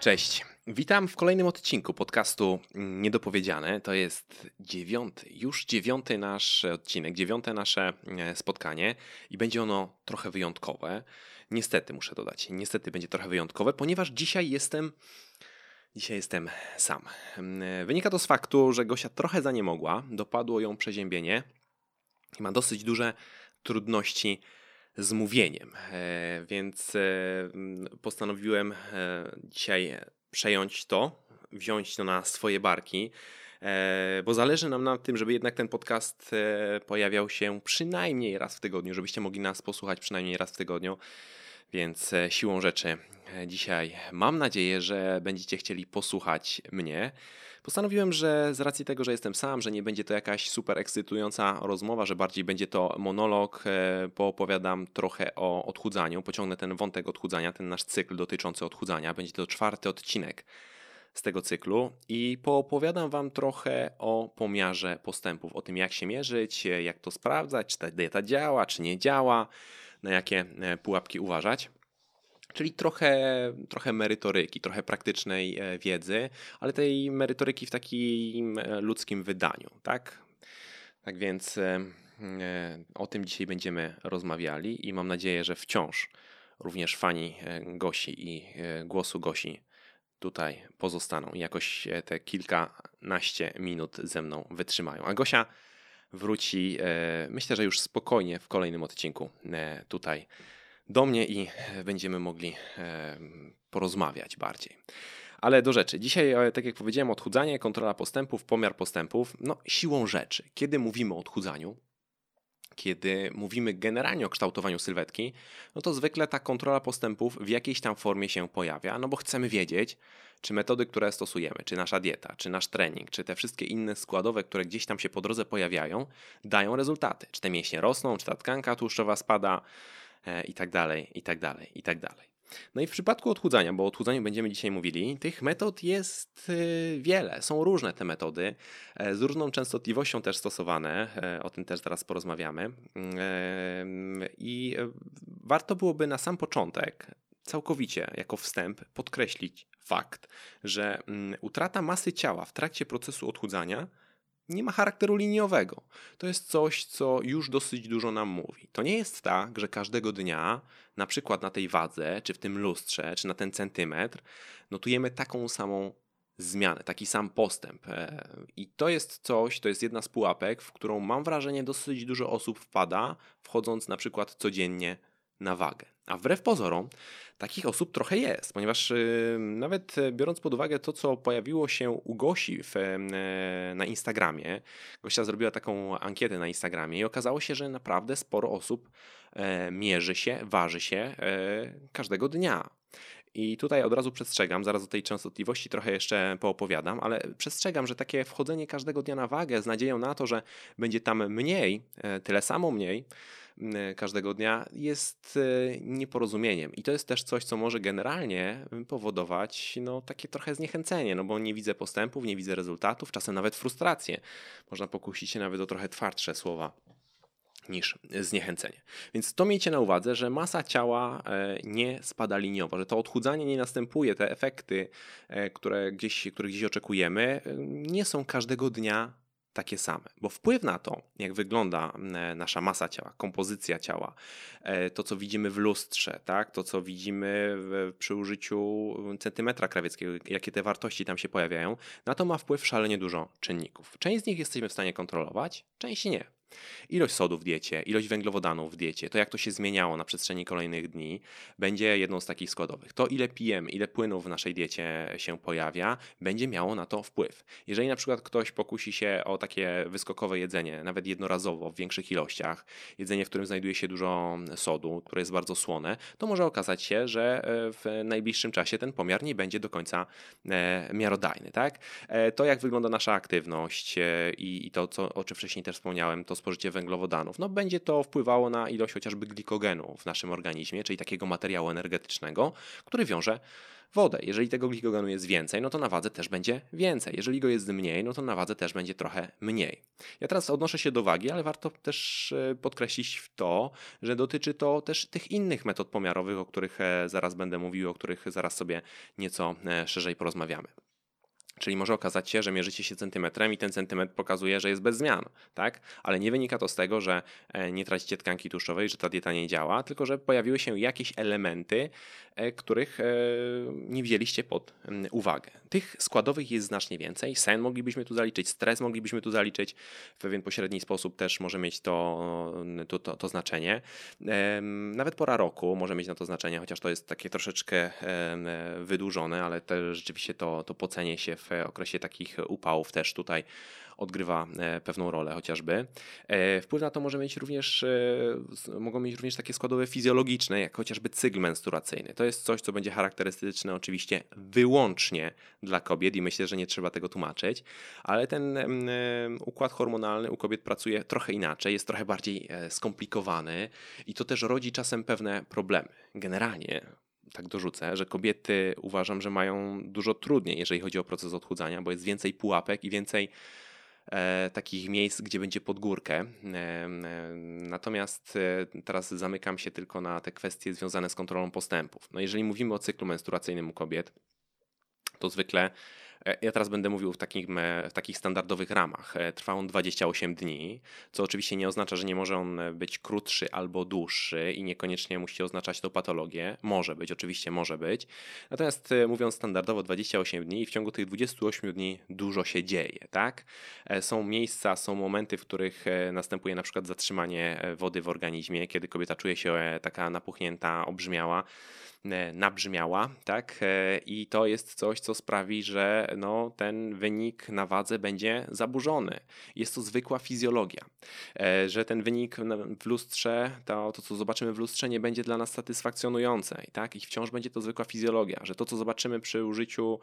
Cześć. Witam w kolejnym odcinku podcastu Niedopowiedziane. To jest dziewiąty, już dziewiąty nasz odcinek, dziewiąte nasze e, spotkanie i będzie ono trochę wyjątkowe. Niestety muszę dodać, niestety będzie trochę wyjątkowe, ponieważ dzisiaj jestem Dzisiaj jestem sam. Wynika to z faktu, że Gosia trochę za nie mogła, dopadło ją przeziębienie i ma dosyć duże trudności z mówieniem, e, więc postanowiłem dzisiaj przejąć to, wziąć to na swoje barki, e, bo zależy nam na tym, żeby jednak ten podcast e, pojawiał się przynajmniej raz w tygodniu, żebyście mogli nas posłuchać przynajmniej raz w tygodniu. Więc e, siłą rzeczy dzisiaj mam nadzieję, że będziecie chcieli posłuchać mnie. Postanowiłem, że z racji tego, że jestem sam, że nie będzie to jakaś super ekscytująca rozmowa, że bardziej będzie to monolog, poopowiadam trochę o odchudzaniu, pociągnę ten wątek odchudzania, ten nasz cykl dotyczący odchudzania. Będzie to czwarty odcinek z tego cyklu i poopowiadam Wam trochę o pomiarze postępów, o tym jak się mierzyć, jak to sprawdzać, czy ta dieta działa, czy nie działa, na jakie e, pułapki uważać. Czyli trochę, trochę merytoryki, trochę praktycznej e, wiedzy, ale tej merytoryki w takim e, ludzkim wydaniu, tak? Tak więc e, o tym dzisiaj będziemy rozmawiali i mam nadzieję, że wciąż również fani Gosi i głosu Gosi tutaj pozostaną i jakoś te kilkanaście minut ze mną wytrzymają. A Gosia wróci, myślę, że już spokojnie w kolejnym odcinku tutaj do mnie i będziemy mogli e, porozmawiać bardziej. Ale do rzeczy. Dzisiaj, e, tak jak powiedziałem, odchudzanie, kontrola postępów, pomiar postępów. No, siłą rzeczy, kiedy mówimy o odchudzaniu, kiedy mówimy generalnie o kształtowaniu sylwetki, no to zwykle ta kontrola postępów w jakiejś tam formie się pojawia, no bo chcemy wiedzieć, czy metody, które stosujemy, czy nasza dieta, czy nasz trening, czy te wszystkie inne składowe, które gdzieś tam się po drodze pojawiają, dają rezultaty. Czy te mięśnie rosną, czy ta tkanka tłuszczowa spada, i tak dalej, i tak dalej, i tak dalej. No i w przypadku odchudzania, bo o odchudzaniu będziemy dzisiaj mówili, tych metod jest y, wiele. Są różne te metody, e, z różną częstotliwością też stosowane. E, o tym też zaraz porozmawiamy. I warto byłoby na sam początek całkowicie jako wstęp podkreślić fakt, że mm, utrata masy ciała w trakcie procesu odchudzania nie ma charakteru liniowego. To jest coś, co już dosyć dużo nam mówi. To nie jest tak, że każdego dnia, na przykład na tej wadze, czy w tym lustrze, czy na ten centymetr, notujemy taką samą zmianę, taki sam postęp. E, I to jest coś, to jest jedna z pułapek, w którą mam wrażenie dosyć dużo osób wpada, wchodząc na przykład codziennie na wagę. A wbrew pozorom, takich osób trochę jest, ponieważ y, nawet biorąc pod uwagę to, co pojawiło się u Gosi w, e, na Instagramie, Gosia zrobiła taką ankietę na Instagramie i okazało się, że naprawdę sporo osób e, mierzy się, waży się e, każdego dnia. I tutaj od razu przestrzegam, zaraz o tej częstotliwości trochę jeszcze poopowiadam, ale przestrzegam, że takie wchodzenie każdego dnia na wagę z nadzieją na to, że będzie tam mniej, tyle samo mniej, E, każdego dnia jest e, nieporozumieniem. I to jest też coś, co może generalnie powodować no, takie trochę zniechęcenie, no bo nie widzę postępów, nie widzę rezultatów, czasem nawet frustrację. Można pokusić się nawet o trochę twardsze słowa niż zniechęcenie. Więc to miejcie na uwadze, że masa ciała e, nie spada liniowo, że to odchudzanie nie następuje, te efekty, które gdzieś, które gdzieś oczekujemy, nie są każdego dnia takie same, bo wpływ na to, jak wygląda e, nasza masa ciała, kompozycja ciała, e, to co widzimy w lustrze, tak? to co widzimy przy użyciu centymetra krawieckiego, jakie te wartości tam się pojawiają, na to ma wpływ szalenie dużo czynników. Część z nich jesteśmy w stanie kontrolować, część nie. Ilość sodu w diecie, ilość węglowodanów w diecie, to jak to się zmieniało na przestrzeni kolejnych dni, będzie jedną z takich składowych. To ile pijemy, ile płynów w naszej diecie się pojawia, będzie miało na to wpływ. Jeżeli na przykład ktoś pokusi się o takie wyskokowe jedzenie, nawet jednorazowo w większych ilościach, jedzenie, w którym znajduje się dużo sodu, które jest bardzo słone, to może okazać się, że e, w najbliższym czasie ten pomiar nie będzie do końca e, miarodajny. Tak? E, to jak wygląda nasza aktywność i to, co, o czym wcześniej też wspomniałem, to spożycie węglowodanów, no będzie to wpływało na ilość chociażby glikogenu w naszym organizmie, czyli takiego materiału energetycznego, który wiąże wodę. Jeżeli tego glikogenu jest więcej, no to na wadze też będzie więcej. Jeżeli go jest mniej, no to na wadze też będzie trochę mniej. Ja teraz odnoszę się do wagi, ale warto też e, podkreślić to, że dotyczy to też tych innych metod pomiarowych, o których e, zaraz będę mówił, o których zaraz sobie nieco e, szerzej porozmawiamy. Czyli może okazać się, że mierzycie się centymetrem i ten centymetr pokazuje, że jest bez zmian, tak? Ale nie wynika to z tego, że e, nie tracicie tkanki tłuszczowej, że ta dieta nie działa, tylko że pojawiły się jakieś elementy, e, których e, nie wzięliście pod uwagę. Tych składowych jest znacznie więcej. Sen moglibyśmy tu zaliczyć, stres moglibyśmy tu zaliczyć. W pewien pośredni sposób też może mieć to, to, to, to znaczenie. Nawet pora roku może mieć na to znaczenie, chociaż to jest takie troszeczkę wydłużone, ale też rzeczywiście to, to pocenie się w okresie takich upałów też tutaj odgrywa e, pewną rolę chociażby. E, wpływ na to może mieć również, e, mogą mieć również takie składowe fizjologiczne, jak chociażby cykl menstruacyjny. To jest coś, co będzie charakterystyczne oczywiście wyłącznie dla kobiet i myślę, że nie trzeba tego tłumaczyć, ale ten układ hormonalny u kobiet pracuje trochę inaczej, jest trochę bardziej skomplikowany i to też rodzi czasem pewne problemy. Generalnie tak dorzucę, że kobiety uważam, że mają dużo trudniej, jeżeli chodzi o proces odchudzania, bo jest więcej pułapek i więcej e, takich miejsc, gdzie będzie pod górkę. E, e, natomiast e, teraz zamykam się tylko na te kwestie związane z kontrolą postępów. No jeżeli mówimy o cyklu menstruacyjnym u kobiet, to zwykle ja teraz będę mówił w, e, w takich standardowych ramach. E, trwa on 28 dni, co oczywiście nie oznacza, że nie może on być krótszy albo dłuższy i niekoniecznie musi oznaczać to patologię. Może być, oczywiście może być. Natomiast mówiąc standardowo 28 dni w ciągu tych 28 dni dużo się dzieje, tak? Są miejsca, są momenty, w których następuje na przykład zatrzymanie wody w organizmie, kiedy kobieta czuje się taka napuchnięta, obrzmiała. E, nabrzmiała, tak? E, I to jest coś, co sprawi, że no, ten wynik na wadze będzie zaburzony. Jest to zwykła fizjologia, e, że ten wynik w lustrze, to, to co zobaczymy w lustrze, nie będzie dla nas satysfakcjonujące, tak? I wciąż będzie to zwykła fizjologia, że to, co zobaczymy przy użyciu,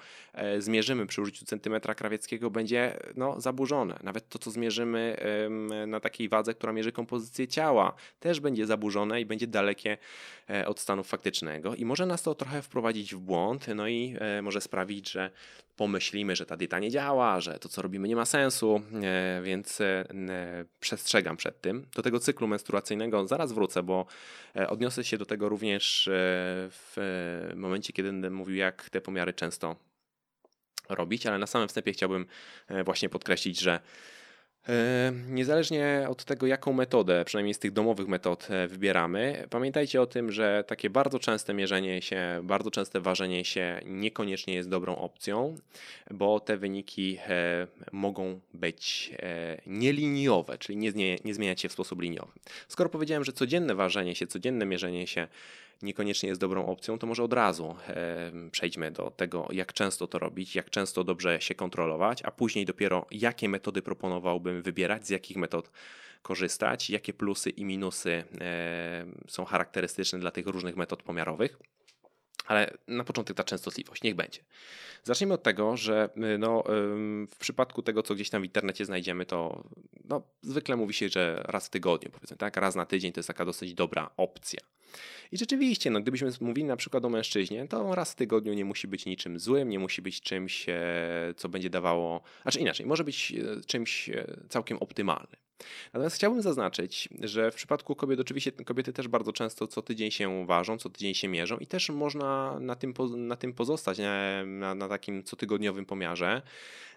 zmierzymy przy użyciu centymetra krawieckiego, będzie no, zaburzone. Nawet to, co zmierzymy na takiej wadze, która mierzy kompozycję ciała, też będzie zaburzone i będzie dalekie od stanu faktycznego. I może nas to trochę wprowadzić w błąd, no i e, może sprawić, że pomyślimy, że ta dieta nie działa, że to, co robimy, nie ma sensu, e, więc e, przestrzegam przed tym. Do tego cyklu menstruacyjnego zaraz wrócę, bo odniosę się do tego również w momencie, kiedy będę mówił, jak te pomiary często robić, ale na samym wstępie chciałbym właśnie podkreślić, że niezależnie od tego, jaką metodę, przynajmniej z tych domowych metod e, wybieramy, pamiętajcie o tym, że takie bardzo częste mierzenie się, bardzo częste ważenie się niekoniecznie jest dobrą opcją, bo te wyniki e, mogą być nieliniowe, czyli nie zmieniać się w sposób liniowy. Skoro powiedziałem, że codzienne ważenie się, codzienne mierzenie się niekoniecznie jest dobrą opcją, to może od razu przejdźmy do tego, jak często to robić, jak często dobrze się kontrolować, a później dopiero jakie metody proponowałbym wybierać, z jakich metod korzystać, jakie plusy i minusy są charakterystyczne dla tych różnych metod pomiarowych. Ale na początek ta częstotliwość, niech będzie. Zacznijmy od tego, że y, no, w przypadku tego, co gdzieś tam w internecie znajdziemy, to no, zwykle mówi się, że raz w tygodniu, powiedzmy, tak? raz na tydzień to jest taka dosyć dobra opcja. I rzeczywiście, no, gdybyśmy mówili na przykład o mężczyźnie, to raz w tygodniu nie musi być niczym złym, nie musi być czymś, e, co będzie dawało, znaczy inaczej, może być e, czymś e, całkiem optymalnym. Natomiast chciałbym zaznaczyć, że w przypadku kobiet oczywiście kobiety też bardzo często co tydzień się ważą, co tydzień się mierzą i też można na tym, na tym pozostać, na, na takim cotygodniowym pomiarze.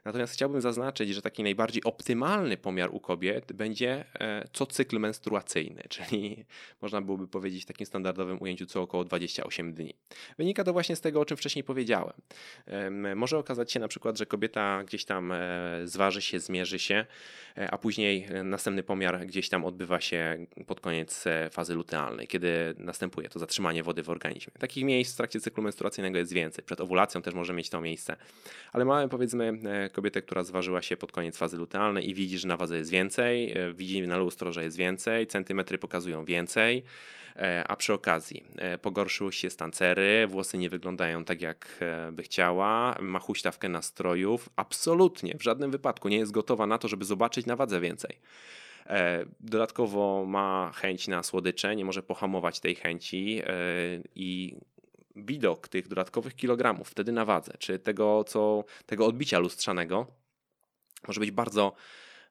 Natomiast chciałbym zaznaczyć, że taki najbardziej optymalny pomiar u kobiet będzie e, co cykl menstruacyjny, czyli można byłoby powiedzieć w takim standardowym ujęciu co około 28 dni. Wynika to właśnie z tego, o czym wcześniej powiedziałem. Może okazać się na przykład, że kobieta gdzieś tam e, zważy się, zmierzy się, e, a później następny pomiar gdzieś tam odbywa się pod koniec fazy lutealnej, kiedy następuje to zatrzymanie wody w organizmie. Takich miejsc w trakcie cyklu menstruacyjnego jest więcej. Przed owulacją też może mieć to miejsce. Ale mamy powiedzmy kobietę, która zważyła się pod koniec fazy lutealnej i widzi, że na wadze jest więcej, e, widzi na lustro, że jest więcej, centymetry pokazują więcej, e, a przy okazji e, pogorszył się stan cery, włosy nie wyglądają tak, jak by chciała, ma huśtawkę nastrojów, absolutnie w żadnym wypadku nie jest gotowa na to, żeby zobaczyć na wadze więcej. Dodatkowo ma chęć na słodycze, nie może pohamować tej chęci i widok tych dodatkowych kilogramów wtedy na wadze, czy tego, co, tego odbicia lustrzanego, może być bardzo,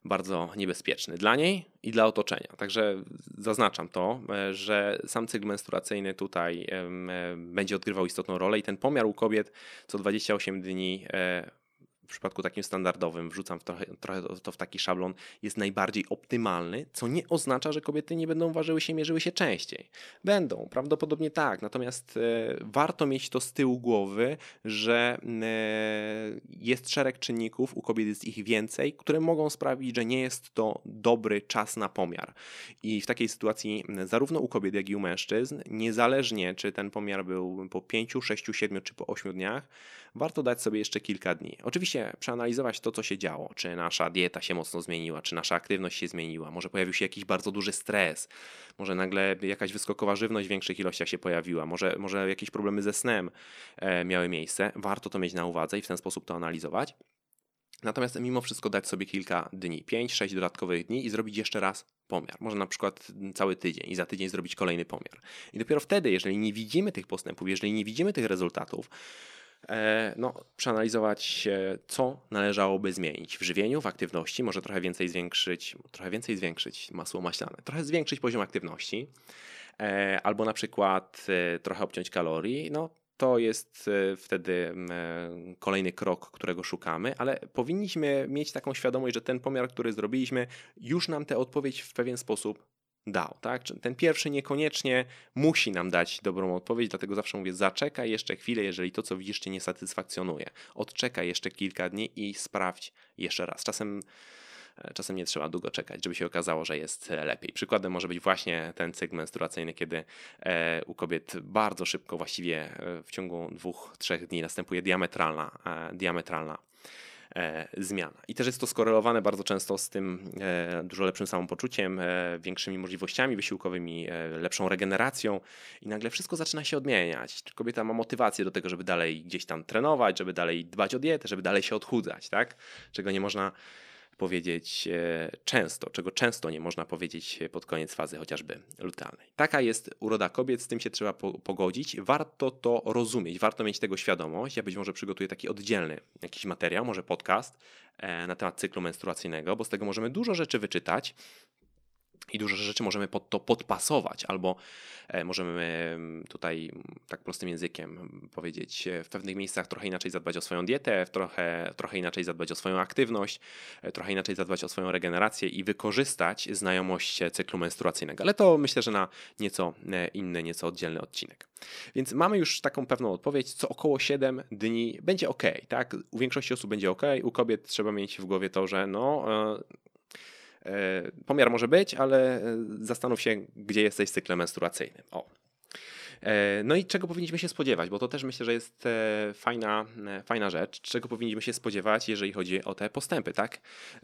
bardzo niebezpieczny dla niej i dla otoczenia. Także zaznaczam to, e, że sam cykl menstruacyjny tutaj e, będzie odgrywał istotną rolę i ten pomiar u kobiet co 28 dni e, w przypadku takim standardowym, wrzucam w trochę, trochę to w taki szablon, jest najbardziej optymalny, co nie oznacza, że kobiety nie będą ważyły się, mierzyły się częściej. Będą, prawdopodobnie tak, natomiast e, warto mieć to z tyłu głowy, że e, jest szereg czynników, u kobiet jest ich więcej, które mogą sprawić, że nie jest to dobry czas na pomiar. I w takiej sytuacji zarówno u kobiet, jak i u mężczyzn, niezależnie czy ten pomiar był po 5, 6, 7 czy po 8 dniach, warto dać sobie jeszcze kilka dni. Oczywiście przeanalizować to, co się działo, czy nasza dieta się mocno zmieniła, czy nasza aktywność się zmieniła, może pojawił się jakiś bardzo duży stres, może nagle jakaś wyskokowa żywność w większych ilościach się pojawiła, może, może jakieś problemy ze snem e, miały miejsce. Warto to mieć na uwadze i w ten sposób to analizować. Natomiast mimo wszystko dać sobie kilka dni, 5-6 dodatkowych dni i zrobić jeszcze raz pomiar. Może na przykład cały tydzień i za tydzień zrobić kolejny pomiar. I dopiero wtedy, jeżeli nie widzimy tych postępów, jeżeli nie widzimy tych rezultatów, no, przeanalizować, co należałoby zmienić w żywieniu, w aktywności, może trochę więcej zwiększyć, trochę więcej zwiększyć masło maślane, trochę zwiększyć poziom aktywności, e, albo na przykład e, trochę obciąć kalorii, no to jest wtedy kolejny krok, którego szukamy, ale powinniśmy mieć taką świadomość, że ten pomiar, który zrobiliśmy, już nam tę odpowiedź w pewien sposób dał. Tak? Ten pierwszy niekoniecznie musi nam dać dobrą odpowiedź, dlatego zawsze mówię, zaczekaj jeszcze chwilę, jeżeli to, co widzisz, cię nie satysfakcjonuje. Odczekaj jeszcze kilka dni i sprawdź jeszcze raz. Czasem e, Czasem nie trzeba długo czekać, żeby się okazało, że jest lepiej. Przykładem może być właśnie ten cykl menstruacyjny, kiedy e, u kobiet bardzo szybko, właściwie e, w ciągu dwóch, trzech dni następuje diametralna, diametralna E, zmiana. I też jest to skorelowane bardzo często z tym e, dużo lepszym samopoczuciem, e, większymi możliwościami wysiłkowymi, lepszą regeneracją i nagle wszystko zaczyna się odmieniać. Kobieta ma motywację do tego, żeby dalej gdzieś tam trenować, żeby dalej dbać o dietę, żeby dalej się odchudzać, tak? Czego nie można powiedzieć e, często, czego często nie można powiedzieć pod koniec fazy chociażby lutealnej. Taka jest uroda kobiet, z tym się trzeba pogodzić. Warto to rozumieć, warto mieć tego świadomość. Ja być może przygotuję taki oddzielny jakiś materiał, może podcast e, na temat cyklu menstruacyjnego, bo z tego możemy dużo rzeczy wyczytać i dużo rzeczy możemy pod to podpasować, albo e, możemy tutaj tak prostym językiem powiedzieć, e, w pewnych miejscach trochę inaczej zadbać o swoją dietę, trochę, trochę inaczej zadbać o swoją aktywność, e, trochę inaczej zadbać o swoją regenerację i wykorzystać znajomość cyklu menstruacyjnego. Ale to myślę, że na nieco inny, nieco oddzielny odcinek. Więc mamy już taką pewną odpowiedź, co około 7 dni będzie ok. Tak? U większości osób będzie ok, u kobiet trzeba mieć w głowie to, że no, E, pomiar może być, ale e, zastanów się, gdzie jesteś z cyklem menstruacyjnym. O. E, no i czego powinniśmy się spodziewać, bo to też myślę, że jest fajna, fajna rzecz. Czego powinniśmy się spodziewać, jeżeli chodzi o te postępy, tak?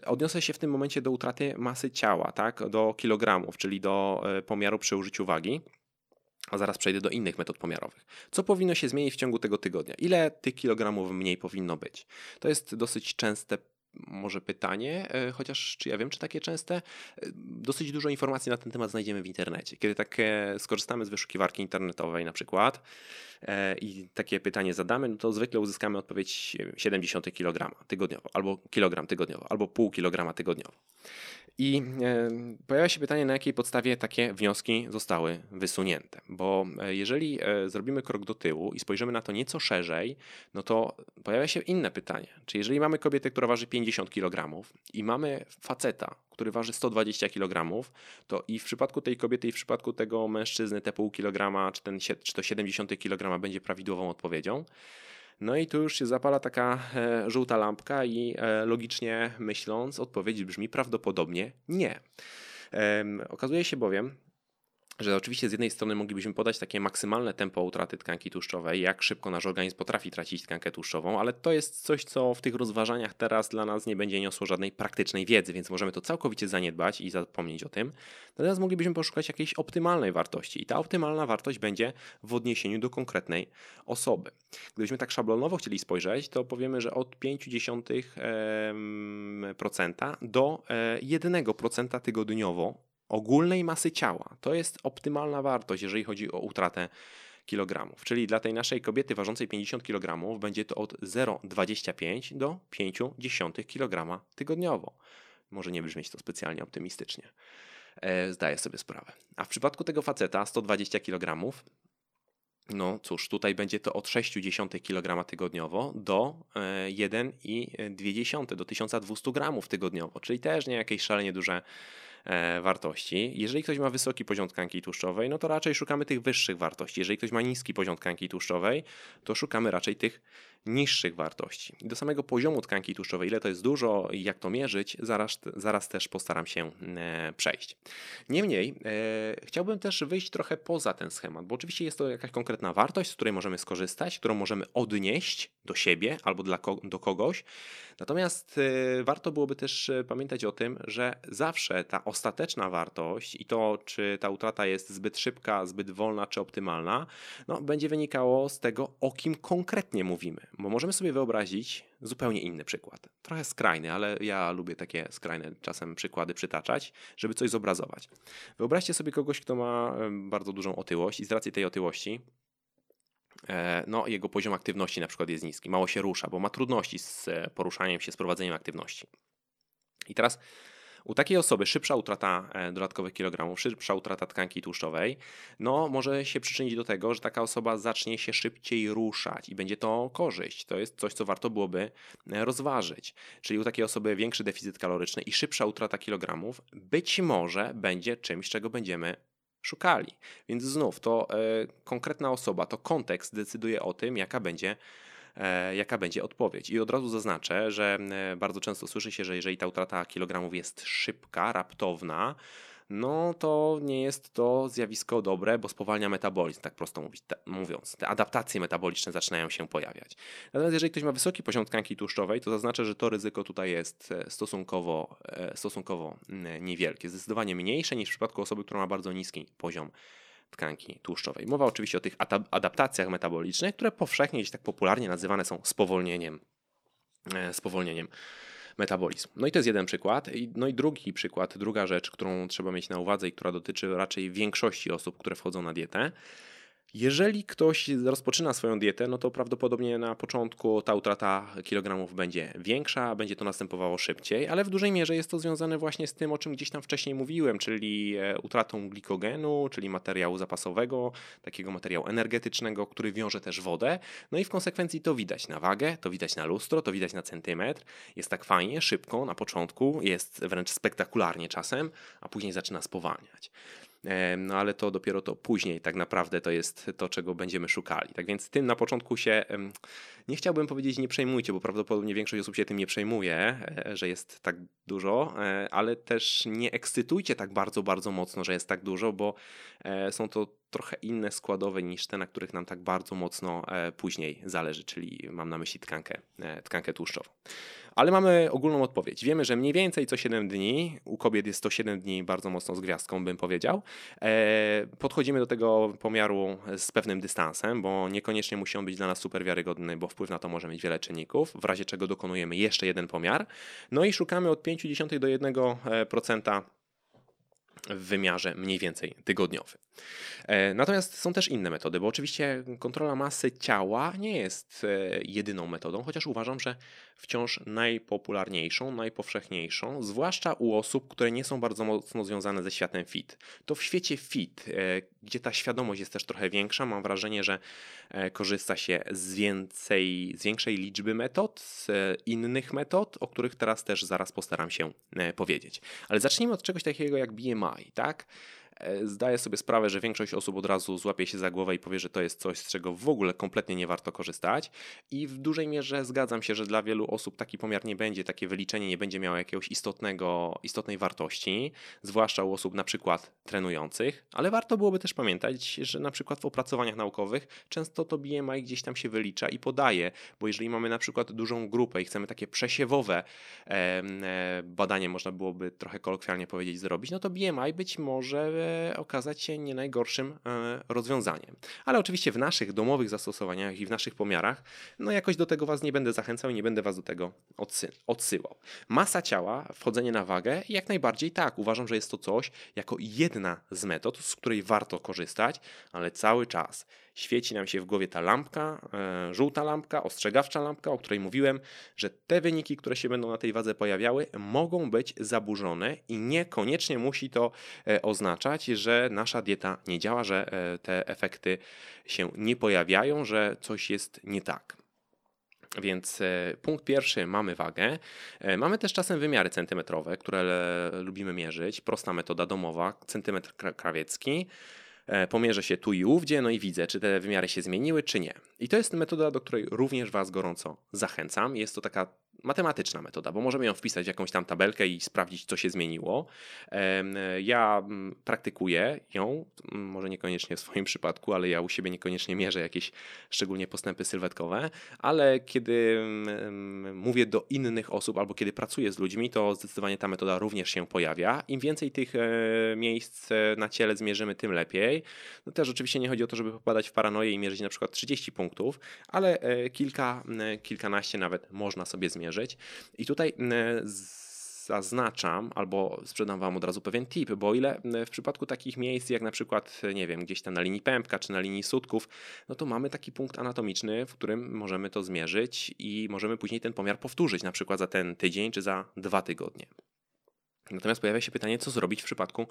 Odniosę się w tym momencie do utraty masy ciała, tak? Do kilogramów, czyli do pomiaru przy użyciu wagi. A zaraz przejdę do innych metod pomiarowych. Co powinno się zmienić w ciągu tego tygodnia? Ile tych kilogramów mniej powinno być? To jest dosyć częste może pytanie, e, chociaż czy ja wiem, czy takie częste. E, dosyć dużo informacji na ten temat znajdziemy w internecie. Kiedy tak skorzystamy z wyszukiwarki internetowej na przykład e, i takie pytanie zadamy, no to zwykle uzyskamy odpowiedź 70 kg tygodniowo, albo kilogram tygodniowo, albo pół kilograma tygodniowo. I pojawia się pytanie, na jakiej podstawie takie wnioski zostały wysunięte. Bo jeżeli zrobimy krok do tyłu i spojrzymy na to nieco szerzej, no to pojawia się inne pytanie. Czy jeżeli mamy kobietę, która waży 50 50 kg i mamy faceta, który waży 120 kg, to i w przypadku tej kobiety, i w przypadku tego mężczyzny te pół kilograma, czy, ten, czy to 70 kg będzie prawidłową odpowiedzią. No i tu już się zapala taka e, żółta lampka i e, logicznie myśląc, odpowiedź brzmi prawdopodobnie nie. Okazuje się bowiem, że oczywiście z jednej strony moglibyśmy podać takie maksymalne tempo utraty tkanki tłuszczowej, jak szybko nasz organizm potrafi tracić tkankę tłuszczową, ale to jest coś, co w tych rozważaniach teraz dla nas nie będzie niosło żadnej praktycznej wiedzy, więc możemy to całkowicie zaniedbać i zapomnieć o tym. Natomiast moglibyśmy poszukać jakiejś optymalnej wartości i ta optymalna wartość będzie w odniesieniu do konkretnej osoby. Gdybyśmy tak szablonowo chcieli spojrzeć, to powiemy, że od 0,5% do 1% e, tygodniowo ogólnej masy ciała. To jest optymalna wartość, jeżeli chodzi o utratę kilogramów. Czyli dla tej naszej kobiety ważącej 50 kg będzie to od 0,25 do 0,5 kg tygodniowo. Może nie brzmieć to specjalnie optymistycznie. E, zdaję sobie sprawę. A w przypadku tego faceta 120 kg, no cóż, tutaj będzie to od 0,6 kg tygodniowo do 1,2 e, do 1200 gramów tygodniowo, czyli też nie jakieś szalenie duże wartości. Jeżeli ktoś ma wysoki poziom tkanki tłuszczowej, no to raczej szukamy tych wyższych wartości. Jeżeli ktoś ma niski poziom tkanki tłuszczowej, to szukamy raczej tych niższych wartości. do samego poziomu tkanki tłuszczowej, ile to jest dużo i jak to mierzyć, zaraz, zaraz też postaram się e, przejść. Niemniej e, chciałbym też wyjść trochę poza ten schemat, bo oczywiście jest to jakaś konkretna wartość, z której możemy skorzystać, którą możemy odnieść do siebie albo dla do kogoś. Natomiast e, warto byłoby też pamiętać o tym, że zawsze ta ostateczna wartość i to, czy ta utrata jest zbyt szybka, zbyt wolna, czy optymalna, no, będzie wynikało z tego, o kim konkretnie mówimy. Bo możemy sobie wyobrazić zupełnie inny przykład. Trochę skrajny, ale ja lubię takie skrajne czasem przykłady przytaczać, żeby coś zobrazować. Wyobraźcie sobie kogoś, kto ma bardzo dużą otyłość i z racji tej otyłości e, no, jego poziom aktywności na przykład jest niski, mało się rusza, bo ma trudności z poruszaniem się, z prowadzeniem aktywności. I teraz u takiej osoby szybsza utrata e, dodatkowych kilogramów, szybsza utrata tkanki tłuszczowej, no może się przyczynić do tego, że taka osoba zacznie się szybciej ruszać i będzie to korzyść. To jest coś, co warto byłoby e, rozważyć. Czyli u takiej osoby większy deficyt kaloryczny i szybsza utrata kilogramów być może będzie czymś, czego będziemy szukali. Więc znów to e, konkretna osoba, to kontekst decyduje o tym, jaka będzie jaka będzie odpowiedź. I od razu zaznaczę, że e, bardzo często słyszy się, że jeżeli ta utrata kilogramów jest szybka, raptowna, no to nie jest to zjawisko dobre, bo spowalnia metabolizm, tak prosto mówić, mówiąc. Te adaptacje metaboliczne zaczynają się pojawiać. Natomiast jeżeli ktoś ma wysoki poziom tkanki tłuszczowej, to zaznacza, że to ryzyko tutaj jest e, stosunkowo, stosunkowo niewielkie, zdecydowanie mniejsze niż w przypadku osoby, która ma bardzo niski poziom tkanki tłuszczowej. Mowa oczywiście o tych adaptacjach metabolicznych, które powszechnie gdzieś tak popularnie nazywane są spowolnieniem, e, spowolnieniem metabolizmu. No i to jest jeden przykład. No i drugi przykład, druga rzecz, którą trzeba mieć na uwadze i która dotyczy raczej większości osób, które wchodzą na dietę, jeżeli ktoś rozpoczyna swoją dietę, no to prawdopodobnie na początku ta utrata kilogramów będzie większa, będzie to następowało szybciej, ale w dużej mierze jest to związane właśnie z tym, o czym gdzieś tam wcześniej mówiłem, czyli e, utratą glikogenu, czyli materiału zapasowego, takiego materiału energetycznego, który wiąże też wodę. No i w konsekwencji to widać na wagę, to widać na lustro, to widać na centymetr. Jest tak fajnie, szybko na początku, jest wręcz spektakularnie czasem, a później zaczyna spowalniać no ale to dopiero to później tak naprawdę to jest to, czego będziemy szukali. Tak więc tym na początku się, nie chciałbym powiedzieć nie przejmujcie, bo prawdopodobnie większość osób się tym nie przejmuje, e, że jest tak dużo, e, ale też nie ekscytujcie tak bardzo, bardzo mocno, że jest tak dużo, bo e, są to trochę inne składowe niż te, na których nam tak bardzo mocno później zależy, czyli mam na myśli tkankę, tkankę tłuszczową. Ale mamy ogólną odpowiedź. Wiemy, że mniej więcej co 7 dni, u kobiet jest to 7 dni bardzo mocno z gwiazdką, bym powiedział. E, podchodzimy do tego pomiaru z pewnym dystansem, bo niekoniecznie musi on być dla nas super wiarygodny, bo wpływ na to może mieć wiele czynników, w razie czego dokonujemy jeszcze jeden pomiar. No i szukamy od 0,5 do 1% w wymiarze mniej więcej tygodniowym. E, natomiast są też inne metody, bo oczywiście kontrola masy ciała nie jest e, jedyną metodą, chociaż uważam, że wciąż najpopularniejszą, najpowszechniejszą, zwłaszcza u osób, które nie są bardzo mocno związane ze światem fit. To w świecie fit, e, gdzie ta świadomość jest też trochę większa, mam wrażenie, że korzysta się z, więcej, z większej liczby metod, z innych metod, o których teraz też zaraz postaram się powiedzieć. Ale zacznijmy od czegoś takiego jak BMI, tak? E, zdaję sobie sprawę, że większość osób od razu złapie się za głowę i powie, że to jest coś, z czego w ogóle kompletnie nie warto korzystać. I w dużej mierze zgadzam się, że dla wielu osób taki pomiar nie będzie, takie wyliczenie nie będzie miało jakiegoś istotnego, istotnej wartości, zwłaszcza u osób na przykład trenujących, ale warto byłoby też pamiętać, że na przykład w opracowaniach naukowych często to BMI gdzieś tam się wylicza i podaje, bo jeżeli mamy na przykład dużą grupę i chcemy takie przesiewowe e, badanie, można byłoby trochę kolokwialnie powiedzieć, zrobić, no to BMI być może okazać się nie najgorszym e, rozwiązaniem. Ale oczywiście w naszych domowych zastosowaniach i w naszych pomiarach, no jakoś do tego Was nie będę zachęcał i nie będę Was do tego odsy odsyłał. Masa ciała, wchodzenie na wagę, jak najbardziej tak. Uważam, że jest to coś jako jedna z metod, z której warto korzystać, ale cały czas świeci nam się w głowie ta lampka, e, żółta lampka, ostrzegawcza lampka, o której mówiłem, że te wyniki, które się będą na tej wadze pojawiały, mogą być zaburzone i niekoniecznie musi to e, oznaczać, że nasza dieta nie działa, że e, te efekty się nie pojawiają, że coś jest nie tak. Więc punkt pierwszy mamy wagę. Mamy też czasem wymiary centymetrowe, które lubimy mierzyć. Prosta metoda domowa, centymetr krawiecki. E, pomierzę się tu i ówdzie, no i widzę, czy te wymiary się zmieniły, czy nie. I to jest metoda, do której również Was gorąco zachęcam. Jest to taka matematyczna metoda, bo możemy ją wpisać w jakąś tam tabelkę i sprawdzić, co się zmieniło. Ja mm, praktykuję ją, mm, może niekoniecznie w swoim przypadku, ale ja u siebie niekoniecznie mierzę jakieś szczególnie postępy sylwetkowe, ale kiedy mm, mówię do innych osób albo kiedy pracuję z ludźmi, to zdecydowanie ta metoda również się pojawia. Im więcej tych e, miejsc e, na ciele zmierzymy, tym lepiej. No też oczywiście nie chodzi o to, żeby popadać w paranoję i mierzyć na przykład 30 punktów, ale e, kilka, kilkanaście nawet można sobie zmierzyć mierzyć. I tutaj zaznaczam albo sprzedam Wam od razu pewien tip, bo o ile w przypadku takich miejsc jak na przykład, nie wiem, gdzieś tam na linii pępka czy na linii sutków, no to mamy taki punkt anatomiczny, w którym możemy to zmierzyć i możemy później ten pomiar powtórzyć, na przykład za ten tydzień czy za dwa tygodnie. Natomiast pojawia się pytanie, co zrobić w przypadku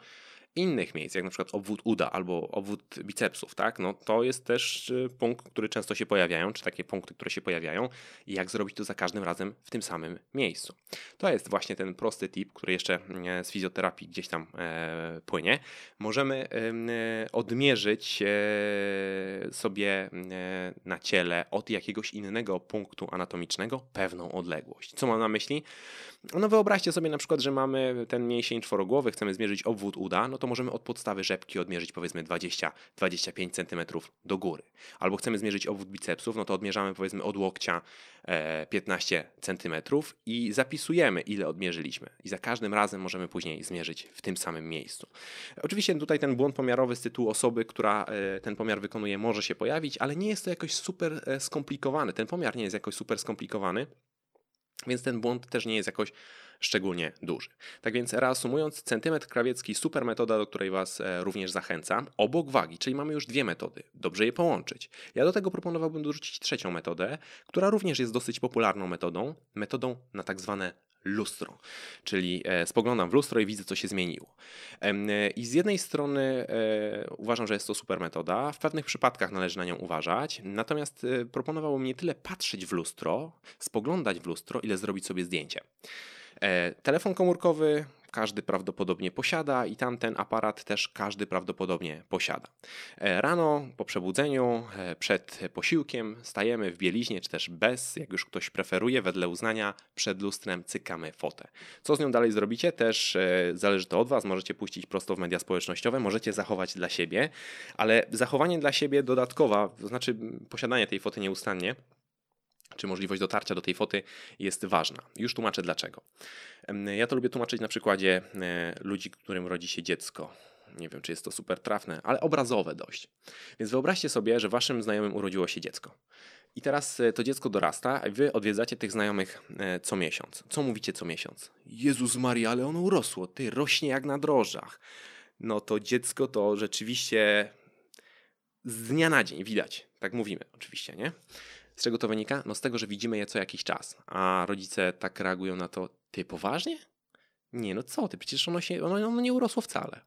innych miejsc, jak na przykład obwód uda albo obwód bicepsów, tak? No to jest też y, punkt, który często się pojawiają, czy takie punkty, które się pojawiają i jak zrobić to za każdym razem w tym samym miejscu. To jest właśnie ten prosty tip, który jeszcze e, z fizjoterapii gdzieś tam e, płynie. Możemy e, odmierzyć e, sobie e, na ciele od jakiegoś innego punktu anatomicznego pewną odległość. Co mam na myśli? No wyobraźcie sobie na przykład, że mamy ten mięsień czworogłowy, chcemy zmierzyć obwód uda, no to możemy od podstawy rzepki odmierzyć powiedzmy 20-25 cm do góry. Albo chcemy zmierzyć obwód bicepsów, no to odmierzamy powiedzmy od łokcia 15 e, cm i zapisujemy ile odmierzyliśmy. I za każdym razem możemy później zmierzyć w tym samym miejscu. Oczywiście tutaj ten błąd pomiarowy z tytułu osoby, która e, ten pomiar wykonuje może się pojawić, ale nie jest to jakoś super e, skomplikowany. Ten pomiar nie jest jakoś super skomplikowany. Więc ten błąd też nie jest jakoś szczególnie duży. Tak więc reasumując, centymetr krawiecki super metoda, do której Was e, również zachęcam, obok wagi, czyli mamy już dwie metody. Dobrze je połączyć. Ja do tego proponowałbym dorzucić trzecią metodę, która również jest dosyć popularną metodą, metodą na tak zwane lustro, czyli e, spoglądam w lustro i widzę, co się zmieniło. E, I z jednej strony uważam, że jest to super metoda, w pewnych przypadkach należy na nią uważać, natomiast proponowałbym nie tyle patrzeć w lustro, spoglądać w lustro, ile zrobić sobie zdjęcie. E, telefon komórkowy każdy prawdopodobnie posiada i tamten aparat też każdy prawdopodobnie posiada. E, rano po przebudzeniu, e, przed posiłkiem stajemy w bieliźnie, czy też bez, jak już ktoś preferuje, wedle uznania, przed lustrem cykamy fotę. Co z nią dalej zrobicie? Też zależy to od Was. Możecie puścić prosto w media społecznościowe, możecie zachować dla siebie, ale zachowanie dla siebie dodatkowa, to znaczy posiadanie tej foty nieustannie, czy możliwość dotarcia do tej foty jest ważna. Już tłumaczę dlaczego. Ja to lubię tłumaczyć na przykładzie e, ludzi, którym rodzi się dziecko. Nie wiem, czy jest to super trafne, ale obrazowe dość. Więc wyobraźcie sobie, że waszym znajomym urodziło się dziecko. I teraz e, to dziecko dorasta, a wy odwiedzacie tych znajomych e, co miesiąc. Co mówicie co miesiąc? Jezus Maria, ale ono urosło, ty rośnie jak na drożdżach. No to dziecko to rzeczywiście z dnia na dzień widać. Tak mówimy oczywiście, nie? Z czego to wynika? No z tego, że widzimy je co jakiś czas, a rodzice tak reagują na to, ty poważnie? Nie, no co ty, przecież ono, się, ono, ono nie urosło wcale.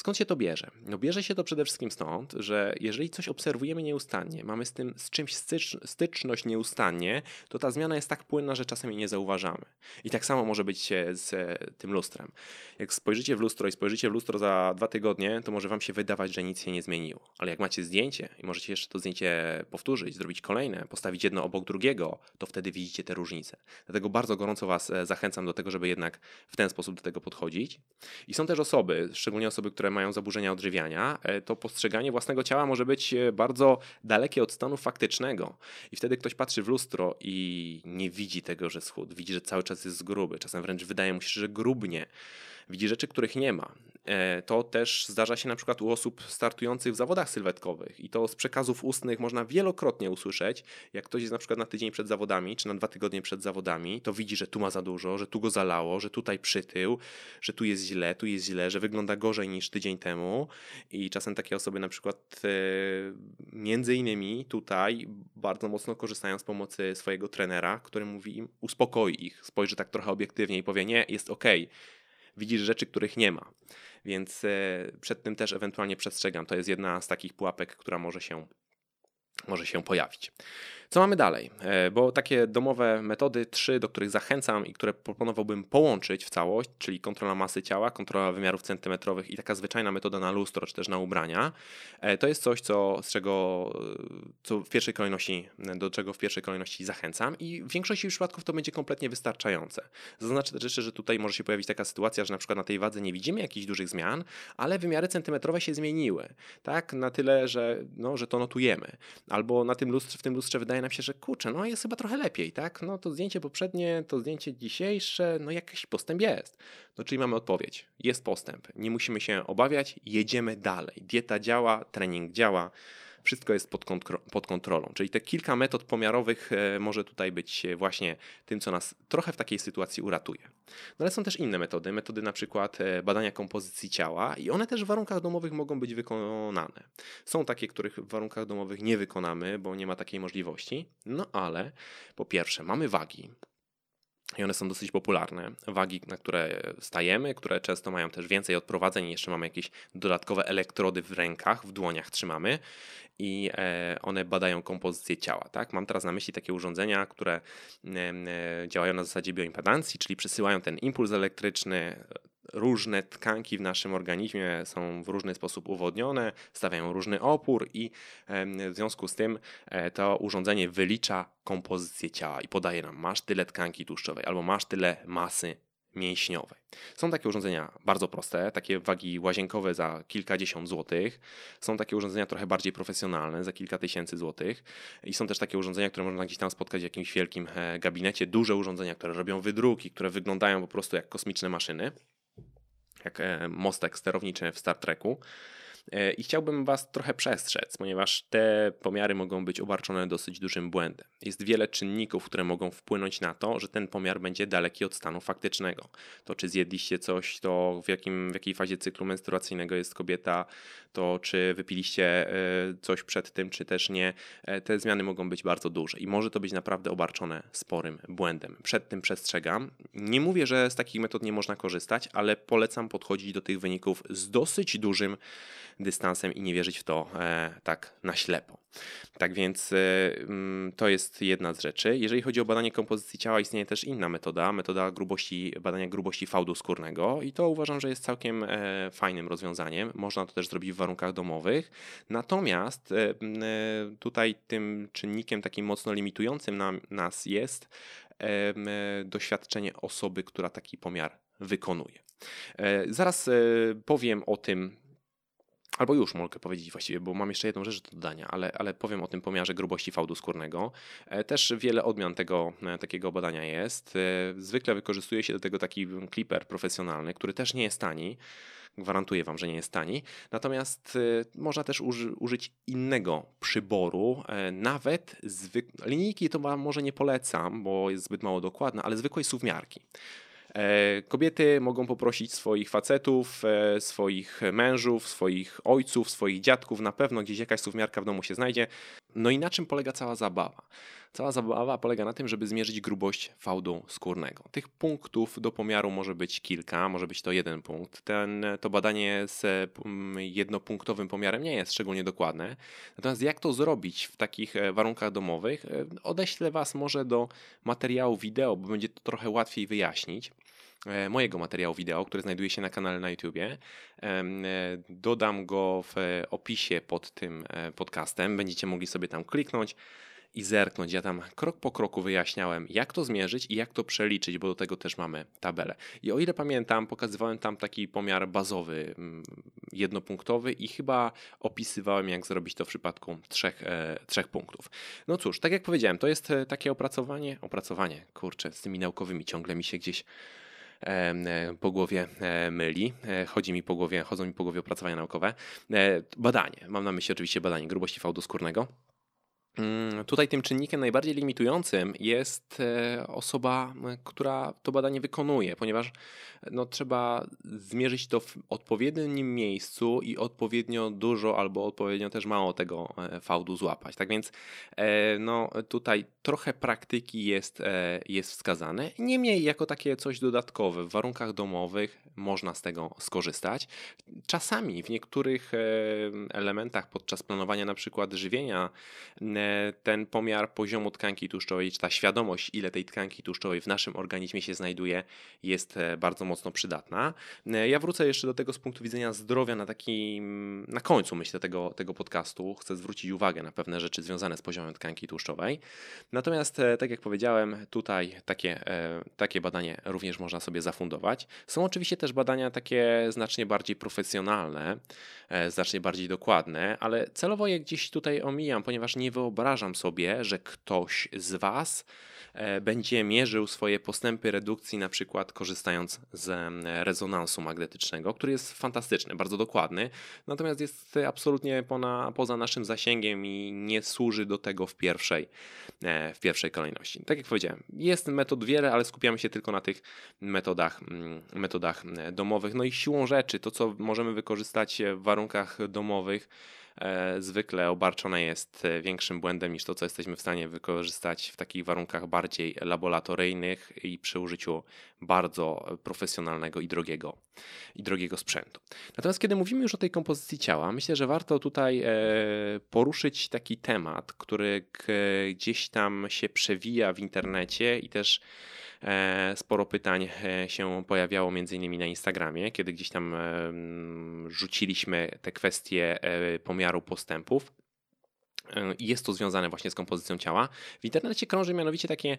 Skąd się to bierze? No bierze się to przede wszystkim stąd, że jeżeli coś obserwujemy nieustannie, mamy z tym z czymś styczność nieustannie, to ta zmiana jest tak płynna, że czasem jej nie zauważamy. I tak samo może być z tym lustrem. Jak spojrzycie w lustro i spojrzycie w lustro za dwa tygodnie, to może wam się wydawać, że nic się nie zmieniło. Ale jak macie zdjęcie i możecie jeszcze to zdjęcie powtórzyć, zrobić kolejne, postawić jedno obok drugiego, to wtedy widzicie te różnice. Dlatego bardzo gorąco was e, zachęcam do tego, żeby jednak w ten sposób do tego podchodzić. I są też osoby, szczególnie osoby, które mają zaburzenia odżywiania, e, to postrzeganie własnego ciała może być e, bardzo dalekie od stanu faktycznego. I wtedy ktoś patrzy w lustro i nie widzi tego, że schudł. Widzi, że cały czas jest gruby. Czasem wręcz wydaje mu się, że grubnie widzi rzeczy, których nie ma. E, to też zdarza się na przykład u osób startujących w zawodach sylwetkowych i to z przekazów ustnych można wielokrotnie usłyszeć, jak ktoś jest na przykład na tydzień przed zawodami, czy na dwa tygodnie przed zawodami, to widzi, że tu ma za dużo, że tu go zalało, że tutaj przytył, że tu jest źle, tu jest źle, że wygląda gorzej niż tydzień temu. I czasem takie osoby na przykład e, między innymi tutaj bardzo mocno korzystają z pomocy swojego trenera, który mówi im, uspokoi ich, spojrzy tak trochę obiektywnie i powie, nie, jest ok, widzisz rzeczy, których nie ma. Więc e, przed tym też ewentualnie przestrzegam. To jest jedna z takich pułapek, która może się, może się pojawić. Co mamy dalej? E, bo takie domowe metody, trzy, do których zachęcam i które proponowałbym połączyć w całość, czyli kontrola masy ciała, kontrola wymiarów centymetrowych i taka zwyczajna metoda na lustro, czy też na ubrania, e, to jest coś, co, z czego e, co w pierwszej kolejności, do czego w pierwszej kolejności zachęcam i w większości przypadków to będzie kompletnie wystarczające. Zaznaczę też jeszcze, że tutaj może się pojawić taka sytuacja, że na przykład na tej wadze nie widzimy jakichś dużych zmian, ale wymiary centymetrowe się zmieniły, tak, na tyle, że, no, że to notujemy. Albo na tym lustrze, w tym lustrze wydaje nam się, że kurczę, no jest chyba trochę lepiej, tak? No to zdjęcie poprzednie, to zdjęcie dzisiejsze, no jakiś postęp jest. No czyli mamy odpowiedź, jest postęp, nie musimy się obawiać, jedziemy dalej. Dieta działa, trening działa wszystko jest pod, pod kontrolą. Czyli te kilka metod pomiarowych e, może tutaj być właśnie tym, co nas trochę w takiej sytuacji uratuje. No ale są też inne metody, metody na przykład e, badania kompozycji ciała i one też w warunkach domowych mogą być wykonane. Są takie, których w warunkach domowych nie wykonamy, bo nie ma takiej możliwości. No ale po pierwsze mamy wagi, i one są dosyć popularne. Wagi, na które stajemy, które często mają też więcej odprowadzeń, jeszcze mamy jakieś dodatkowe elektrody w rękach, w dłoniach trzymamy i e, one badają kompozycję ciała. Tak? Mam teraz na myśli takie urządzenia, które e, działają na zasadzie bioimpedancji, czyli przesyłają ten impuls elektryczny różne tkanki w naszym organizmie są w różny sposób uwodnione, stawiają różny opór i w związku z tym e, to urządzenie wylicza kompozycję ciała i podaje nam masz tyle tkanki tłuszczowej albo masz tyle masy mięśniowej. Są takie urządzenia bardzo proste, takie wagi łazienkowe za kilkadziesiąt złotych. Są takie urządzenia trochę bardziej profesjonalne za kilka tysięcy złotych. I są też takie urządzenia, które można gdzieś tam spotkać w jakimś wielkim e, gabinecie. Duże urządzenia, które robią wydruki, które wyglądają po prostu jak kosmiczne maszyny jak e, mostek sterowniczy w Star Treku. E, I chciałbym Was trochę przestrzec, ponieważ te pomiary mogą być obarczone dosyć dużym błędem. Jest wiele czynników, które mogą wpłynąć na to, że ten pomiar będzie daleki od stanu faktycznego. To, czy zjedliście coś, to w, jakim, w jakiej fazie cyklu menstruacyjnego jest kobieta, to czy wypiliście e, coś przed tym, czy też nie. Te zmiany mogą być bardzo duże i może to być naprawdę obarczone sporym błędem. Przed tym przestrzegam. Nie mówię, że z takich metod nie można korzystać, ale polecam podchodzić do tych wyników z dosyć dużym dystansem i nie wierzyć w to e, tak na ślepo. Tak więc e, mm, to jest jedna z rzeczy. Jeżeli chodzi o badanie kompozycji ciała, istnieje też inna metoda, metoda grubości, badania grubości fałdu skórnego i to uważam, że jest całkiem e, fajnym rozwiązaniem. Można to też zrobić w warunkach domowych. Natomiast tutaj tym czynnikiem takim mocno limitującym nam, nas jest doświadczenie osoby, która taki pomiar wykonuje. Zaraz powiem o tym, Albo już mogę powiedzieć właściwie, bo mam jeszcze jedną rzecz do dodania, ale, ale powiem o tym pomiarze grubości fałdu skórnego. E, też wiele odmian tego e, takiego badania jest. E, zwykle wykorzystuje się do tego taki clipper profesjonalny, który też nie jest tani. Gwarantuję Wam, że nie jest tani. Natomiast można też uży, użyć innego przyboru, nawet zwyk- linijki to Wam może nie polecam, bo jest zbyt mało dokładna, ale zwykłej suwmiarki. E, kobiety mogą poprosić swoich facetów, e, swoich mężów, swoich ojców, swoich dziadków, na pewno gdzieś jakaś suwmiarka w domu się znajdzie. No i na czym polega cała zabawa? Cała zabawa polega na tym, żeby zmierzyć grubość fałdu skórnego. Tych punktów do pomiaru może być kilka, może być to jeden punkt. Ten, to badanie z jednopunktowym pomiarem nie jest szczególnie dokładne. Natomiast jak to zrobić w takich e, warunkach domowych, odeślę Was może do materiału wideo, bo będzie to trochę łatwiej wyjaśnić. E, mojego materiału wideo, który znajduje się na kanale na YouTubie. E, dodam go w opisie pod tym e, podcastem. Będziecie mogli sobie tam kliknąć i zerknąć. Ja tam krok po kroku wyjaśniałem, jak to zmierzyć i jak to przeliczyć, bo do tego też mamy tabelę. I o ile pamiętam, pokazywałem tam taki pomiar bazowy, mm, jednopunktowy i chyba opisywałem, jak zrobić to w przypadku trzech, e, trzech punktów. No cóż, tak jak powiedziałem, to jest takie opracowanie, opracowanie, kurczę, z tymi naukowymi ciągle mi się gdzieś E, po głowie e, myli. E, chodzi mi po głowie, chodzą mi po głowie opracowania naukowe. Badanie, mam na myśli oczywiście badanie grubości fałdu skórnego. Mm, tutaj tym czynnikiem najbardziej limitującym jest e, osoba, która to badanie wykonuje, ponieważ no, trzeba zmierzyć to w odpowiednim miejscu i odpowiednio dużo albo odpowiednio też mało tego e, fałdu złapać. Tak więc e, no, tutaj trochę praktyki jest, jest wskazane. Niemniej, jako takie coś dodatkowe w warunkach domowych można z tego skorzystać. Czasami w niektórych elementach podczas planowania na przykład żywienia ten pomiar poziomu tkanki tłuszczowej, czy ta świadomość, ile tej tkanki tłuszczowej w naszym organizmie się znajduje, jest e, bardzo mocno przydatna. E, ja wrócę jeszcze do tego z punktu widzenia zdrowia na takim, na końcu myślę tego, tego podcastu. Chcę zwrócić uwagę na pewne rzeczy związane z poziomem tkanki tłuszczowej. Natomiast, e, tak jak powiedziałem, tutaj takie, takie badanie również można sobie zafundować. Są oczywiście też badania takie znacznie bardziej profesjonalne, znacznie bardziej dokładne, ale celowo je gdzieś tutaj omijam, ponieważ nie wyobrażam wyobrażam sobie, że ktoś z Was e, będzie mierzył swoje postępy redukcji, na przykład korzystając z e, rezonansu magnetycznego, który jest fantastyczny, bardzo dokładny, natomiast jest absolutnie pona, poza naszym zasięgiem i nie służy do tego w pierwszej, e, w pierwszej kolejności. Tak jak powiedziałem, jest metod wiele, ale skupiamy się tylko na tych metodach, metodach domowych. No i siłą rzeczy, to co możemy wykorzystać w warunkach domowych, zwykle obarczone jest e, większym błędem niż to, co jesteśmy w stanie wykorzystać w takich warunkach bardziej laboratoryjnych i przy użyciu bardzo profesjonalnego i drogiego, i drogiego sprzętu. Natomiast kiedy mówimy już o tej kompozycji ciała, myślę, że warto tutaj e, poruszyć taki temat, który gdzieś tam się przewija w internecie i też E, sporo pytań e, się pojawiało między innymi na Instagramie, kiedy gdzieś tam e, rzuciliśmy te kwestie pomiaru postępów. Jest to związane właśnie z kompozycją ciała. W internecie krąży mianowicie takie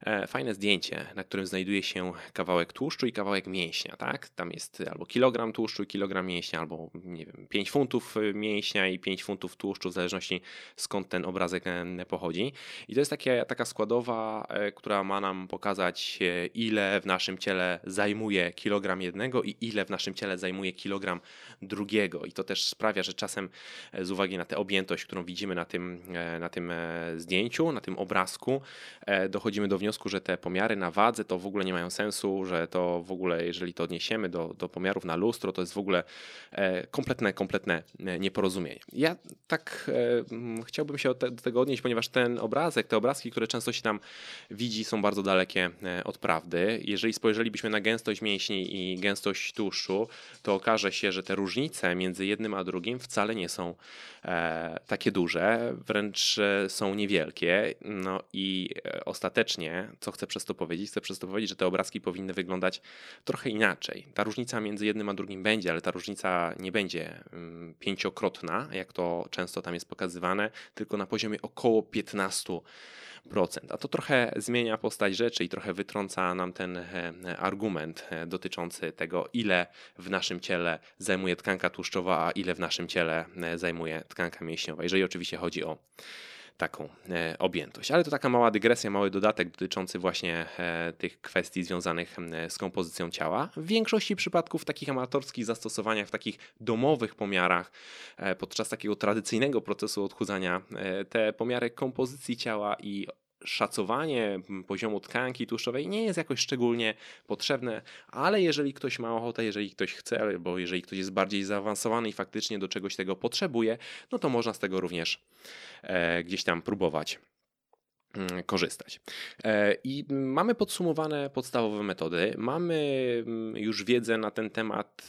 E, fajne zdjęcie, na którym znajduje się kawałek tłuszczu i kawałek mięśnia, tak? Tam jest albo kilogram tłuszczu i kilogram mięśnia, albo nie wiem, 5 funtów e, mięśnia i 5 funtów tłuszczu, w zależności skąd ten obrazek e, pochodzi. I to jest takie, taka składowa, która ma nam pokazać, ile w naszym ciele zajmuje kilogram jednego i ile w naszym ciele zajmuje kilogram drugiego. I to też sprawia, że czasem z uwagi na tę objętość, którą widzimy na tym, na tym zdjęciu, na tym obrazku, dochodzimy do wniosku, że te pomiary na wadze to w ogóle nie mają sensu, że to w ogóle, jeżeli to odniesiemy do, do pomiarów na lustro, to jest w ogóle e, kompletne, kompletne e, nieporozumienie. Ja tak e, chciałbym się do tego odnieść, ponieważ ten obrazek, te obrazki, które często się tam widzi, są bardzo dalekie od prawdy. Jeżeli spojrzelibyśmy na gęstość mięśni i gęstość tłuszczu, to okaże się, że te różnice między jednym a drugim wcale nie są takie duże, wręcz są niewielkie. No i ostatecznie co chcę przez to powiedzieć? Chcę przez to powiedzieć, że te obrazki powinny wyglądać trochę inaczej. Ta różnica między jednym a drugim będzie, ale ta różnica nie będzie mm, pięciokrotna, jak to często tam jest pokazywane, tylko na poziomie około 15%. A to trochę zmienia postać rzeczy i trochę wytrąca nam ten e, argument e, dotyczący tego, ile w naszym ciele zajmuje tkanka tłuszczowa, a ile w naszym ciele e, zajmuje tkanka mięśniowa. Jeżeli oczywiście chodzi o taką e, objętość. Ale to taka mała dygresja, mały dodatek dotyczący właśnie e, tych kwestii związanych z kompozycją ciała. W większości przypadków w takich amatorskich zastosowaniach, w takich domowych pomiarach, e, podczas takiego tradycyjnego procesu odchudzania, te pomiary kompozycji ciała i szacowanie poziomu tkanki tłuszczowej nie jest jakoś szczególnie potrzebne, ale jeżeli ktoś ma ochotę, jeżeli ktoś chce, albo jeżeli ktoś jest bardziej zaawansowany i faktycznie do czegoś tego potrzebuje, no to można z tego również e, gdzieś tam próbować korzystać. E, I mamy podsumowane podstawowe metody, mamy mm, już wiedzę na ten temat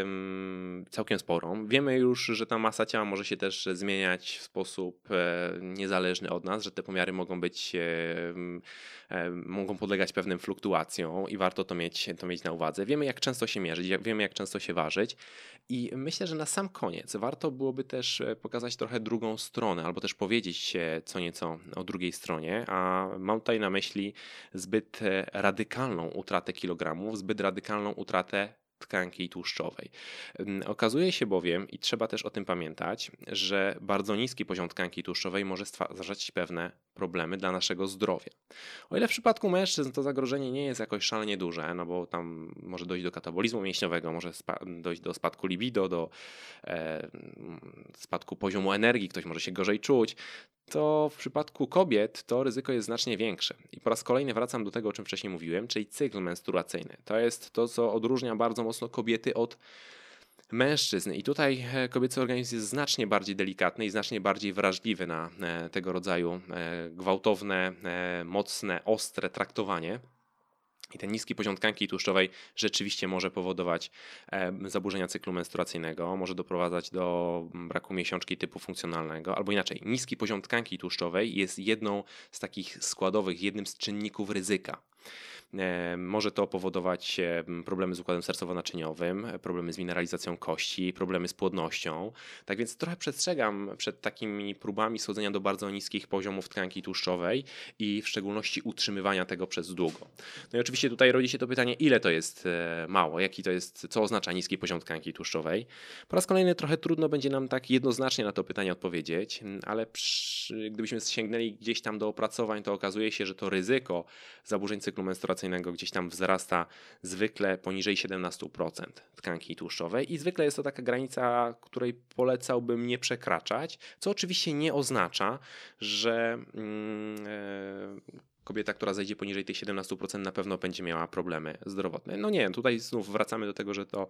mm, całkiem sporą. Wiemy już, że ta masa ciała może się też zmieniać w sposób e, niezależny od nas, że te pomiary mogą być, e, mogą podlegać pewnym fluktuacjom i warto to mieć, to mieć na uwadze. Wiemy, jak często się mierzyć, wiemy, jak często się ważyć. I myślę, że na sam koniec warto byłoby też pokazać trochę drugą stronę, albo też powiedzieć co nieco o drugiej stronie stronie, a mam tutaj na myśli zbyt e, radykalną utratę kilogramów, zbyt radykalną utratę tkanki tłuszczowej. Okazuje się bowiem, i trzeba też o tym pamiętać, że bardzo niski poziom tkanki tłuszczowej może stwarzać pewne problemy dla naszego zdrowia. O ile w przypadku mężczyzn to zagrożenie nie jest jakoś szalenie duże, no bo tam może dojść do katabolizmu mięśniowego, może dojść do spadku libido, do e, spadku poziomu energii, ktoś może się gorzej czuć, to w przypadku kobiet to ryzyko jest znacznie większe. I po raz kolejny wracam do tego, o czym wcześniej mówiłem, czyli cykl menstruacyjny. To jest to, co odróżnia bardzo mocno kobiety od mężczyzn. I tutaj e, kobiecy organizm jest znacznie bardziej delikatny i znacznie bardziej wrażliwy na e, tego rodzaju e, gwałtowne, mocne, ostre traktowanie. I ten niski poziom tkanki tłuszczowej rzeczywiście może powodować zaburzenia cyklu menstruacyjnego, może doprowadzać do braku miesiączki typu funkcjonalnego, albo inaczej, niski poziom tkanki tłuszczowej jest jedną z takich składowych, jednym z czynników ryzyka. E, może to powodować problemy z układem sercowo-naczyniowym, problemy z mineralizacją kości, problemy z płodnością. Tak więc trochę przestrzegam przed takimi próbami schodzenia do bardzo niskich poziomów tkanki tłuszczowej i w szczególności utrzymywania tego przez długo. No i oczywiście tutaj rodzi się to pytanie, ile to jest e, mało, jaki to jest, co oznacza niski poziom tkanki tłuszczowej. Po raz kolejny trochę trudno będzie nam tak jednoznacznie na to pytanie odpowiedzieć, ale przy, gdybyśmy sięgnęli gdzieś tam do opracowań, to okazuje się, że to ryzyko zaburzeń cyklu menstruacyjnego gdzieś tam wzrasta zwykle poniżej 17% tkanki tłuszczowej i zwykle jest to taka granica, której polecałbym nie przekraczać, co oczywiście nie oznacza, że e, kobieta, która zejdzie poniżej tych 17% na pewno będzie miała problemy zdrowotne. No nie, tutaj znów wracamy do tego, że to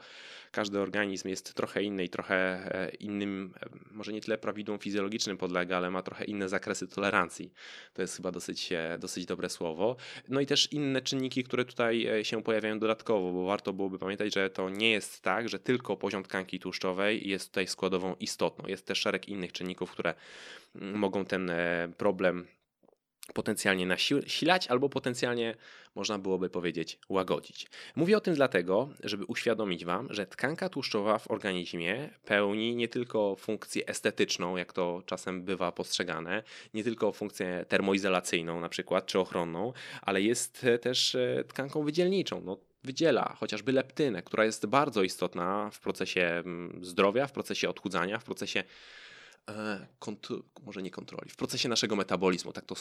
każdy organizm jest trochę inny i trochę e, innym, e, może nie tyle prawidłom fizjologicznym podlega, ale ma trochę inne zakresy tolerancji. To jest chyba dosyć, e, dosyć dobre słowo. No i też inne czynniki, które tutaj się pojawiają dodatkowo, bo warto byłoby pamiętać, że to nie jest tak, że tylko poziom tkanki tłuszczowej jest tutaj składową istotną. Jest też szereg innych czynników, które mm, mogą ten problem potencjalnie nasilać albo potencjalnie, można byłoby powiedzieć, łagodzić. Mówię o tym dlatego, żeby uświadomić Wam, że tkanka tłuszczowa w organizmie pełni nie tylko funkcję estetyczną, jak to czasem bywa postrzegane, nie tylko funkcję termoizolacyjną na przykład, czy ochronną, ale jest też e, tkanką wydzielniczą. No, wydziela chociażby leptynę, która jest bardzo istotna w procesie mm, zdrowia, w procesie odchudzania, w procesie E, może nie kontroli, w procesie naszego metabolizmu, tak to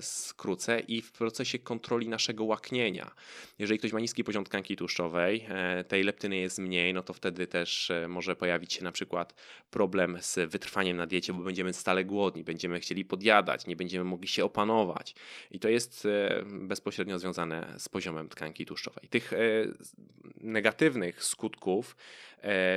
skrócę, i w procesie kontroli naszego łaknienia. Jeżeli ktoś ma niski poziom tkanki tłuszczowej, e, tej leptyny jest mniej, no to wtedy też e, może pojawić się na przykład problem z wytrwaniem na diecie, bo będziemy stale głodni, będziemy chcieli podjadać, nie będziemy mogli się opanować. I to jest bezpośrednio związane z poziomem tkanki tłuszczowej. Tych negatywnych skutków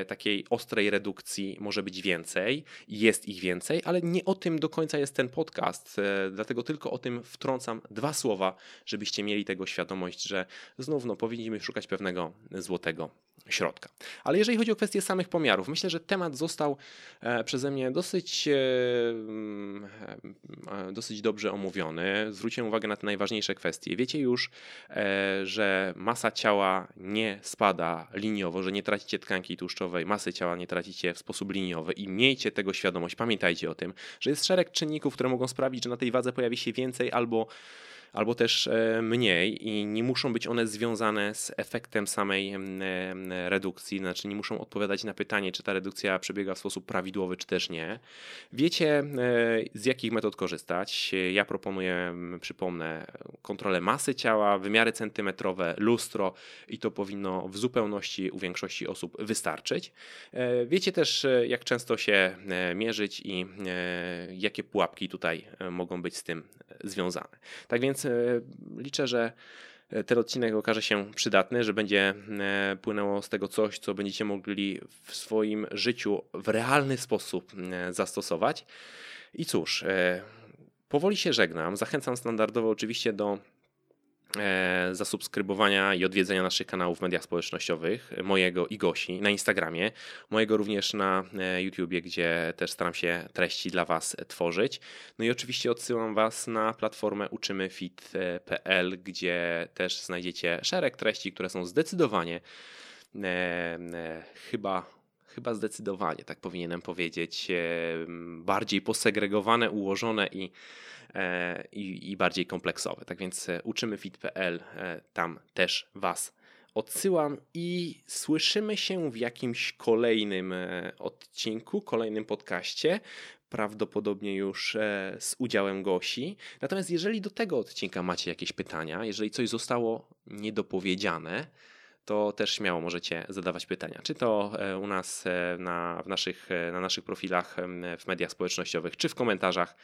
takiej ostrej redukcji może być więcej. Jest jest ich więcej, ale nie o tym do końca jest ten podcast, e, dlatego tylko o tym wtrącam dwa słowa, żebyście mieli tego świadomość, że znów no, powinniśmy szukać pewnego złotego środka. Ale jeżeli chodzi o kwestię samych pomiarów, myślę, że temat został e, przeze mnie dosyć, e, mm, dosyć dobrze omówiony. Zwróciłem uwagę na te najważniejsze kwestie. Wiecie już, że masa ciała nie spada liniowo, że nie tracicie tkanki tłuszczowej, masy ciała nie tracicie w sposób liniowy i miejcie tego świadomość, pamiętajcie o tym, że jest szereg czynników, które mogą sprawić, że na tej wadze pojawi się więcej albo albo też e, mniej i nie muszą być one związane z efektem samej redukcji, znaczy nie muszą odpowiadać na pytanie, czy ta redukcja przebiega w sposób prawidłowy, czy też nie. Wiecie, e, z jakich metod korzystać. Ja proponuję, przypomnę, kontrolę masy ciała, wymiary centymetrowe, lustro i to powinno w zupełności u większości osób wystarczyć. E, wiecie też, jak często się mierzyć i jakie pułapki tutaj mogą być z tym związane. Tak więc liczę, że ten odcinek okaże się przydatny, że będzie płynęło z tego coś, co będziecie mogli w swoim życiu w realny sposób zastosować. I cóż, powoli się żegnam. Zachęcam standardowo oczywiście do E, zasubskrybowania i odwiedzenia naszych kanałów w mediach społecznościowych, mojego i Gosi, na Instagramie, mojego również na e, YouTubie, gdzie też staram się treści dla Was tworzyć. No i oczywiście odsyłam Was na platformę uczymyfit.pl, gdzie też znajdziecie szereg treści, które są zdecydowanie e, e, chyba chyba zdecydowanie, tak powinienem powiedzieć, e, bardziej posegregowane, ułożone i E, i, i bardziej kompleksowe. Tak więc e, uczymy fit.pl, tam też Was odsyłam i słyszymy się w jakimś kolejnym odcinku, kolejnym podcaście. Prawdopodobnie już z udziałem Gosi. Natomiast jeżeli do tego odcinka macie jakieś pytania, jeżeli coś zostało niedopowiedziane, to też śmiało możecie zadawać pytania. Czy to u nas na, w naszych, na naszych profilach w mediach społecznościowych, czy w komentarzach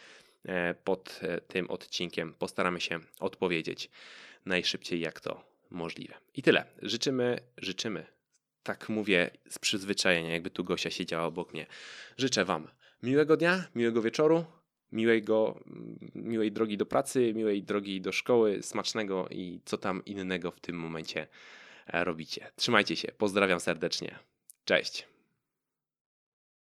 E, pod e, tym odcinkiem. Postaramy się odpowiedzieć najszybciej jak to możliwe. I tyle. Życzymy, życzymy. Tak mówię z przyzwyczajenia, jakby tu Gosia siedziała obok mnie. Życzę Wam miłego dnia, miłego wieczoru, miłego, miłej drogi do pracy, miłej drogi do szkoły, smacznego i co tam innego w tym momencie e, robicie. Trzymajcie się. Pozdrawiam serdecznie. Cześć.